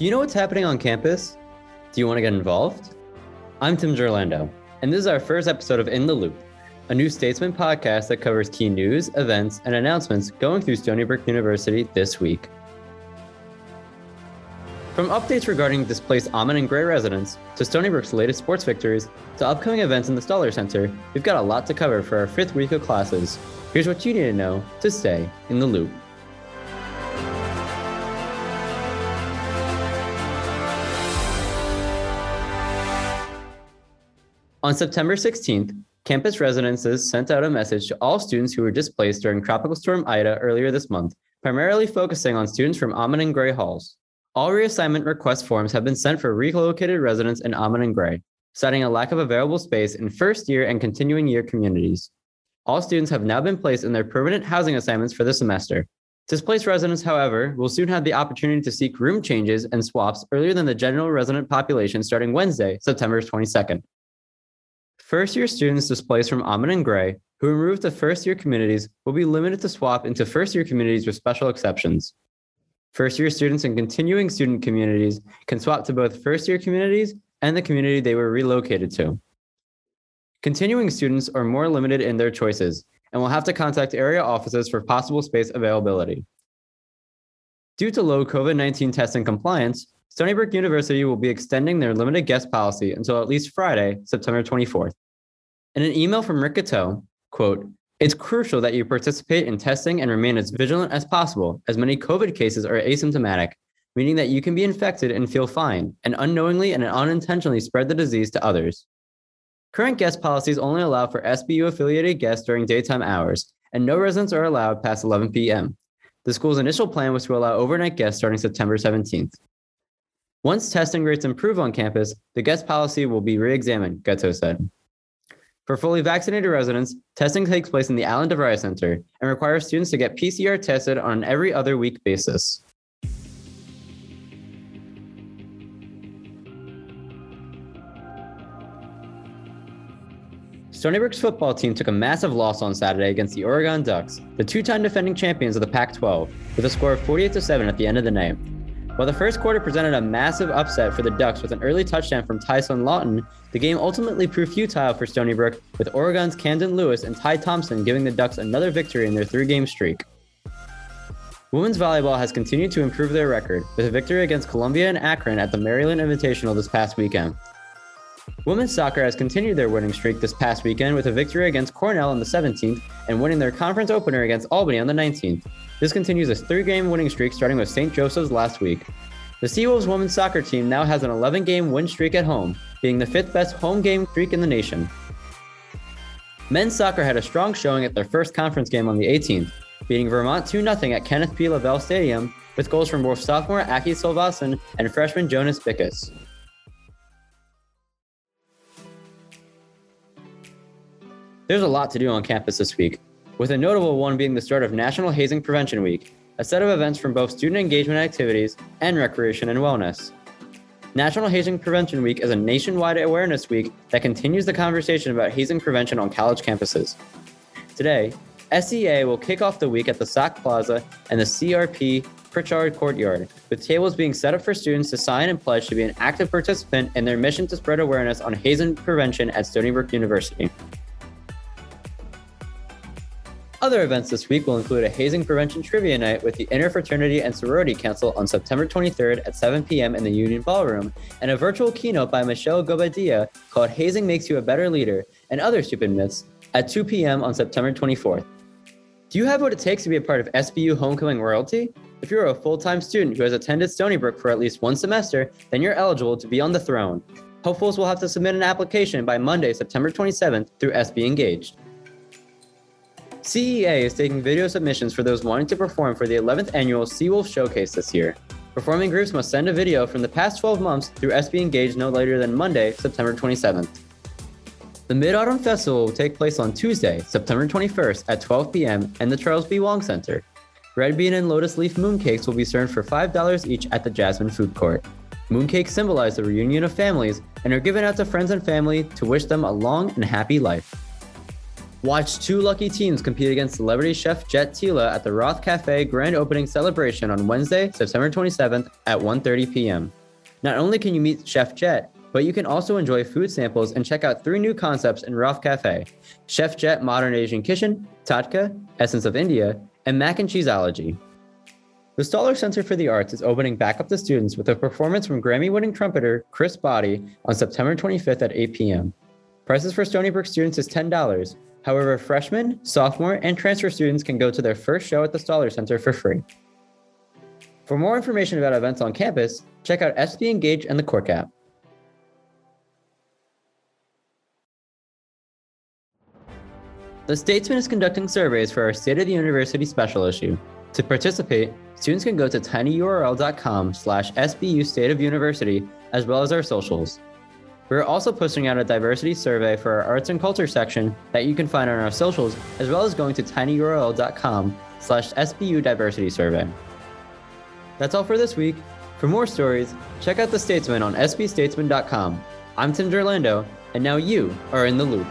Do you know what's happening on campus? Do you want to get involved? I'm Tim Giorlando, and this is our first episode of In the Loop, a new statesman podcast that covers key news, events, and announcements going through Stony Brook University this week. From updates regarding displaced Ammann and Gray residents, to Stony Brook's latest sports victories, to upcoming events in the Staller Center, we've got a lot to cover for our fifth week of classes. Here's what you need to know to stay in the loop. On September 16th, campus residences sent out a message to all students who were displaced during Tropical Storm Ida earlier this month, primarily focusing on students from Ammann and Gray halls. All reassignment request forms have been sent for relocated residents in Ammann and Gray, citing a lack of available space in first year and continuing year communities. All students have now been placed in their permanent housing assignments for the semester. Displaced residents, however, will soon have the opportunity to seek room changes and swaps earlier than the general resident population starting Wednesday, September 22nd. First year students displaced from Ammann and Gray who are moved to first year communities will be limited to swap into first year communities with special exceptions. First year students and continuing student communities can swap to both first year communities and the community they were relocated to. Continuing students are more limited in their choices and will have to contact area offices for possible space availability. Due to low COVID 19 testing compliance, Stony Brook University will be extending their limited guest policy until at least Friday, September 24th. In an email from Rick Gatteau, quote, it's crucial that you participate in testing and remain as vigilant as possible, as many COVID cases are asymptomatic, meaning that you can be infected and feel fine, and unknowingly and unintentionally spread the disease to others. Current guest policies only allow for SBU affiliated guests during daytime hours, and no residents are allowed past 11 p.m. The school's initial plan was to allow overnight guests starting September 17th. Once testing rates improve on campus, the guest policy will be re examined, Gatto said. For fully vaccinated residents, testing takes place in the Allen DeVry Center and requires students to get PCR tested on an every other week basis. Stony Brook's football team took a massive loss on Saturday against the Oregon Ducks, the two-time defending champions of the Pac-12, with a score of 48 to 7 at the end of the night. While the first quarter presented a massive upset for the Ducks with an early touchdown from Ty Son Lawton, the game ultimately proved futile for Stony Brook, with Oregon's Camden Lewis and Ty Thompson giving the Ducks another victory in their three-game streak. Women's volleyball has continued to improve their record, with a victory against Columbia and Akron at the Maryland Invitational this past weekend. Women's soccer has continued their winning streak this past weekend with a victory against Cornell on the 17th and winning their conference opener against Albany on the 19th. This continues a three game winning streak starting with St. Joseph's last week. The Seawolves women's soccer team now has an 11 game win streak at home, being the fifth best home game streak in the nation. Men's soccer had a strong showing at their first conference game on the 18th, beating Vermont 2 0 at Kenneth P. LaValle Stadium with goals from both sophomore Aki Silvason and freshman Jonas Bickus. There's a lot to do on campus this week, with a notable one being the start of National Hazing Prevention Week, a set of events from both student engagement activities and recreation and wellness. National Hazing Prevention Week is a nationwide awareness week that continues the conversation about hazing prevention on college campuses. Today, SEA will kick off the week at the SOC Plaza and the CRP Pritchard Courtyard, with tables being set up for students to sign and pledge to be an active participant in their mission to spread awareness on hazing prevention at Stony Brook University. Other events this week will include a hazing prevention trivia night with the Interfraternity and Sorority Council on September 23rd at 7 p.m. in the Union Ballroom, and a virtual keynote by Michelle Guobadia called Hazing Makes You a Better Leader and Other Stupid Myths at 2 p.m. on September 24th. Do you have what it takes to be a part of SBU Homecoming royalty? If you're a full time student who has attended Stony Brook for at least one semester, then you're eligible to be on the throne. Hopefuls will have to submit an application by Monday, September 27th through SB Engaged. CEA is taking video submissions for those wanting to perform for the 11th annual Seawolf Showcase this year. Performing groups must send a video from the past 12 months through SB Engage no later than Monday, September 27th. The Mid Autumn Festival will take place on Tuesday, September 21st at 12 p.m. in the Charles B. Wang Center. Red bean and lotus leaf mooncakes will be served for $5 each at the Jasmine Food Court. Mooncakes symbolize the reunion of families and are given out to friends and family to wish them a long and happy life. Watch two lucky teams compete against celebrity chef Jet Tila at the Roth Cafe grand opening celebration on Wednesday, September 27th at 1:30 p.m. Not only can you meet Chef Jet, but you can also enjoy food samples and check out three new concepts in Roth Cafe: Chef Jet Modern Asian Kitchen, Tatka, Essence of India, and Mac and Cheeseology. The Staller Center for the Arts is opening back up to students with a performance from Grammy-winning trumpeter Chris Botti on September 25th at 8 p.m. Prices for Stony Brook students is $10. However, freshmen, sophomore, and transfer students can go to their first show at the Staller Center for free. For more information about events on campus, check out SB Engage and the Corq app. The Statesman is conducting surveys for our State of the University special issue. To participate, students can go to tinyurl.com slash SBU State of University, as well as our socials. We're also posting out a diversity survey for our arts and culture section that you can find on our socials, as well as going to tinyurl.com slash SBU diversity survey. That's all for this week. For more stories, check out The Statesman on sbstatesman.com. I'm Tim Giorlando, and now you are in the loop.